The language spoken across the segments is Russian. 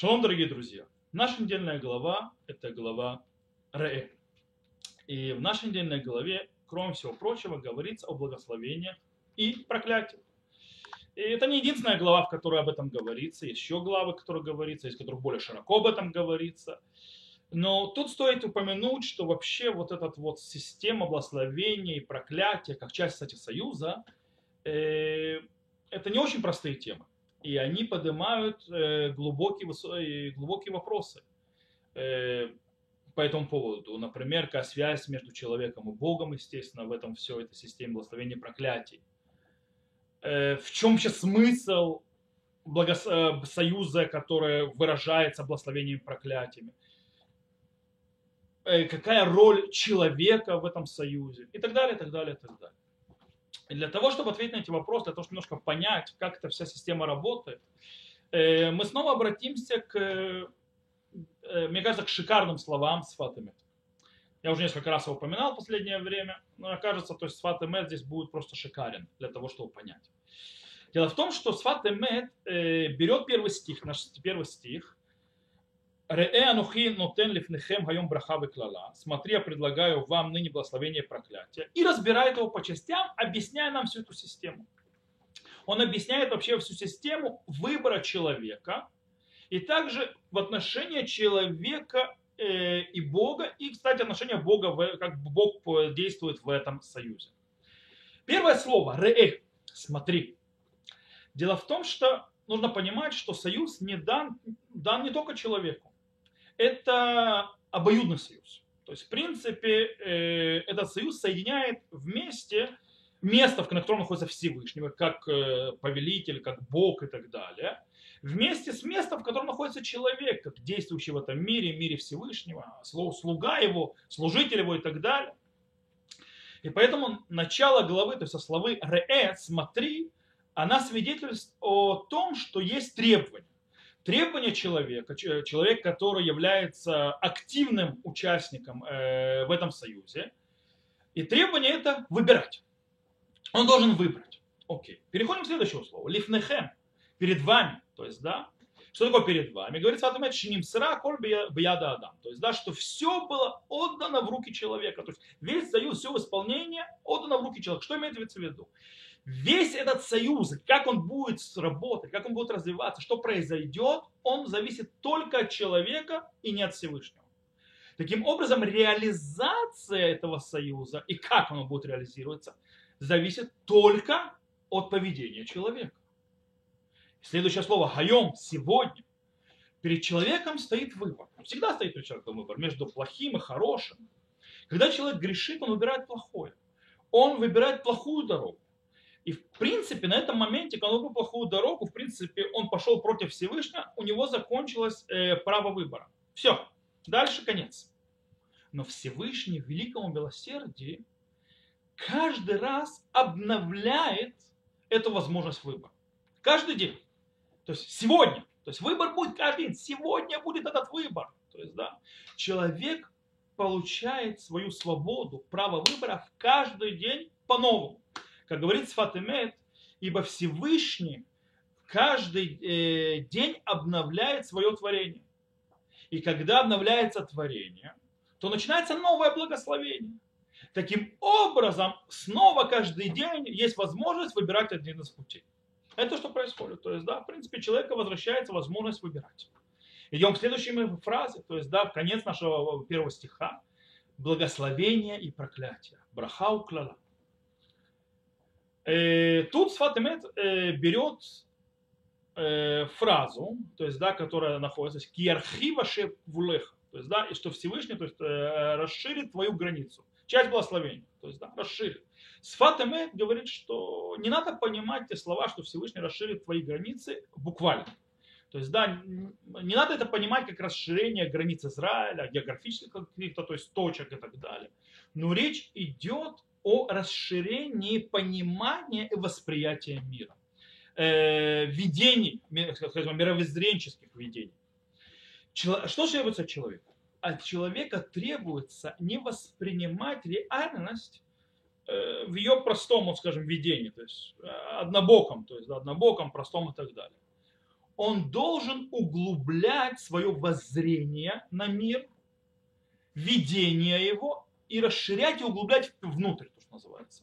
Шалом, дорогие друзья! Наша недельная глава – это глава Ре. И в нашей недельной главе, кроме всего прочего, говорится о благословении и проклятии. И это не единственная глава, в которой об этом говорится. Есть еще главы, в которых говорится, в которых более широко об этом говорится. Но тут стоит упомянуть, что вообще вот эта вот система благословения и проклятия, как часть, кстати, союза, э, это не очень простые темы и они поднимают э, глубокие, глубокие вопросы э, по этому поводу. Например, какая связь между человеком и Богом, естественно, в этом все, этой системе благословения проклятий. Э, в чем сейчас смысл благос... союза, который выражается благословениями и проклятиями? Какая роль человека в этом союзе? И так далее, и так далее, и так далее. И для того, чтобы ответить на эти вопросы, для того, чтобы немножко понять, как эта вся система работает, э, мы снова обратимся к, э, мне кажется, к шикарным словам Сфатемет. Я уже несколько раз его упоминал в последнее время, но кажется, то есть Сфатемет здесь будет просто шикарен для того, чтобы понять. Дело в том, что Сфатемет э, берет первый стих, наш первый стих, Реэ анухи нотен лифнехем хайом браха клала. Смотри, я предлагаю вам ныне благословение и проклятие. И разбирает его по частям, объясняя нам всю эту систему. Он объясняет вообще всю систему выбора человека. И также в отношении человека э, и Бога. И, кстати, отношение Бога, как Бог действует в этом союзе. Первое слово «реэ» – «смотри». Дело в том, что нужно понимать, что союз не дан, дан не только человеку это обоюдный союз. То есть, в принципе, э, этот союз соединяет вместе место, в котором находится Всевышний, как э, повелитель, как Бог и так далее, вместе с местом, в котором находится человек, как действующий в этом мире, мире Всевышнего, слуга его, служитель его и так далее. И поэтому начало главы, то есть со словы «ре», «смотри», она свидетельствует о том, что есть требования требования человека, человек, который является активным участником э, в этом союзе, и требование это выбирать. Он должен выбрать. Окей. Переходим к следующему слову. Лифнехем. Перед вами. То есть, да, что такое перед вами? Говорится, Атамет Шиним Сра Коль Бияда Адам. То есть, да, что все было отдано в руки человека. То есть, весь союз, все исполнение отдано в руки человека. Что имеется в виду? весь этот союз, как он будет работать, как он будет развиваться, что произойдет, он зависит только от человека и не от Всевышнего. Таким образом, реализация этого союза и как оно будет реализироваться, зависит только от поведения человека. Следующее слово «хайом» – «сегодня». Перед человеком стоит выбор. Всегда стоит перед человеком выбор между плохим и хорошим. Когда человек грешит, он выбирает плохое. Он выбирает плохую дорогу. И в принципе на этом моменте, когда он выбрал плохую дорогу, в принципе он пошел против Всевышнего, у него закончилось э, право выбора. Все, дальше конец. Но Всевышний в великом милосердии каждый раз обновляет эту возможность выбора. Каждый день. То есть сегодня. То есть выбор будет каждый день. Сегодня будет этот выбор. То есть, да, человек получает свою свободу, право выбора в каждый день по-новому. Как говорит Сфатемет, ибо Всевышний каждый э, день обновляет свое творение. И когда обновляется творение, то начинается новое благословение. Таким образом, снова каждый день есть возможность выбирать один из путей. Это что происходит. То есть, да, в принципе, человека возвращается возможность выбирать. Идем к следующей фразе, то есть, да, в конец нашего первого стиха. Благословение и проклятие. Брахау клала. Э, тут Сфатемет э, берет э, фразу, то есть, да, которая находится «Киархива шевулеха», то есть, да, и что Всевышний то есть, расширит твою границу. Часть благословения, то есть, да, расширит. Сфатемет говорит, что не надо понимать те слова, что Всевышний расширит твои границы буквально. То есть, да, не надо это понимать как расширение границ Израиля, географических каких-то, то есть точек и так далее. Но речь идет о расширении понимания и восприятия мира. Э, видений, скажем, мировоззренческих видений. Что требуется от человека? От человека требуется не воспринимать реальность в ее простом, скажем, видении, то есть э, однобоком, то есть однобоком, простом и так далее. он должен углублять свое воззрение на мир, видение его и расширять и углублять внутрь, то, что называется.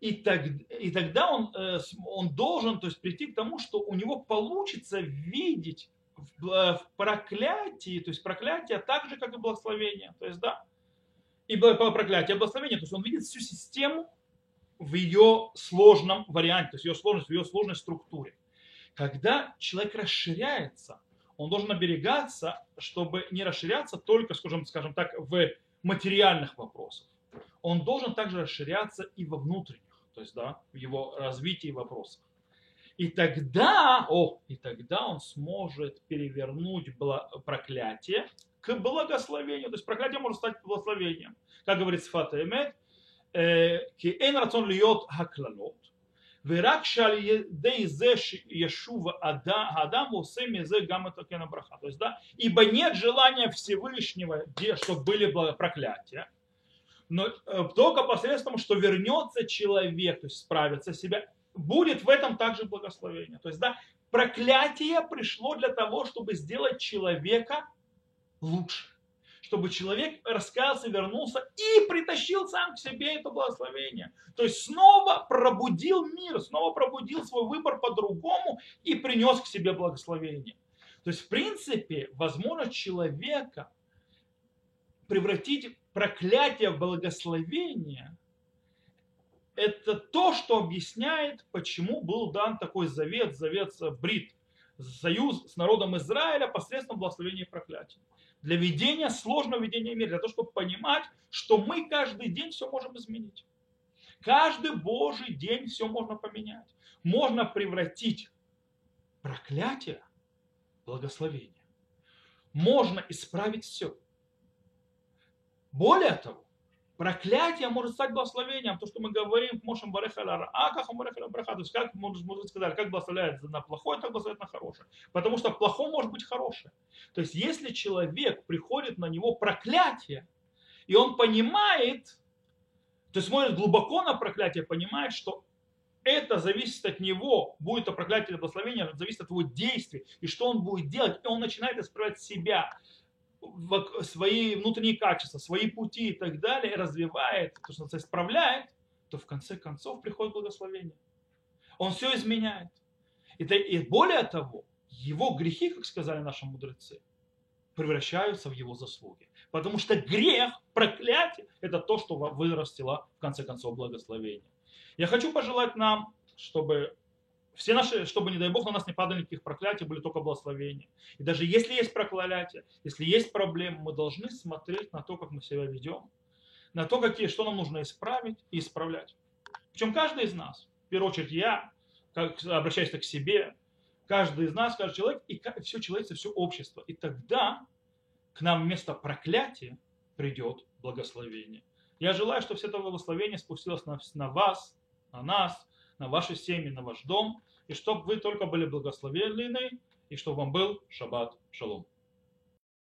И, так, и тогда он, э, он должен то есть, прийти к тому, что у него получится видеть в, э, в проклятии, то есть проклятие так же, как и благословение. То есть, да, и проклятие, благословение, то есть он видит всю систему в ее сложном варианте, то есть ее сложность, в ее сложной структуре. Когда человек расширяется, он должен оберегаться, чтобы не расширяться только, скажем, скажем так, в материальных вопросах. Он должен также расширяться и во внутренних то есть, да, в его развитии вопросах. И тогда, о, и тогда он сможет перевернуть проклятие к благословению. То есть проклятие может стать благословением. Как говорит Сфат Эмет, כי אין רצון להיות הקללות, ורק שעל ידי זה ישוב האדם עושה מזה גם את окена браха. То есть, да, ибо нет желания Всевышнего, чтобы были проклятия, но э, только посредством, что вернется человек, то есть справится себя, будет в этом также благословение. То есть, да, проклятие пришло для того, чтобы сделать человека лучше. Чтобы человек раскаялся, вернулся и притащил сам к себе это благословение. То есть снова пробудил мир, снова пробудил свой выбор по-другому и принес к себе благословение. То есть, в принципе, возможность человека превратить проклятие в благословение, это то, что объясняет, почему был дан такой завет, завет Брит, союз с народом Израиля посредством благословения и проклятия. Для ведения, сложного ведения мира, для того, чтобы понимать, что мы каждый день все можем изменить. Каждый Божий день все можно поменять. Можно превратить проклятие в благословение. Можно исправить все. Более того, проклятие может стать благословением, то, что мы говорим, можем барехаляра, а как браха, то есть как мудрецы сказали, как благословляет на плохое, так благословляет на хорошее. Потому что плохое может быть хорошее. То есть если человек приходит на него проклятие, и он понимает, то есть смотрит глубоко на проклятие, понимает, что это зависит от него, будет это проклятие или благословение, зависит от его действий, и что он будет делать, и он начинает исправлять себя свои внутренние качества, свои пути и так далее, развивает, то, что исправляет, то в конце концов приходит благословение. Он все изменяет. И, и более того, его грехи, как сказали наши мудрецы, превращаются в его заслуги. Потому что грех, проклятие, это то, что вырастило в конце концов благословение. Я хочу пожелать нам, чтобы все наши, чтобы, не дай Бог, на нас не падали никаких проклятий, были только благословения. И даже если есть проклятие, если есть проблемы, мы должны смотреть на то, как мы себя ведем, на то, какие, что нам нужно исправить и исправлять. Причем каждый из нас, в первую очередь я, как, обращаюсь к себе, каждый из нас, каждый человек, и все человечество, все общество. И тогда к нам вместо проклятия придет благословение. Я желаю, чтобы все это благословение спустилось на, на вас, на нас, на ваши семьи, на ваш дом, и чтобы вы только были благословенны, и чтобы вам был шаббат шалом.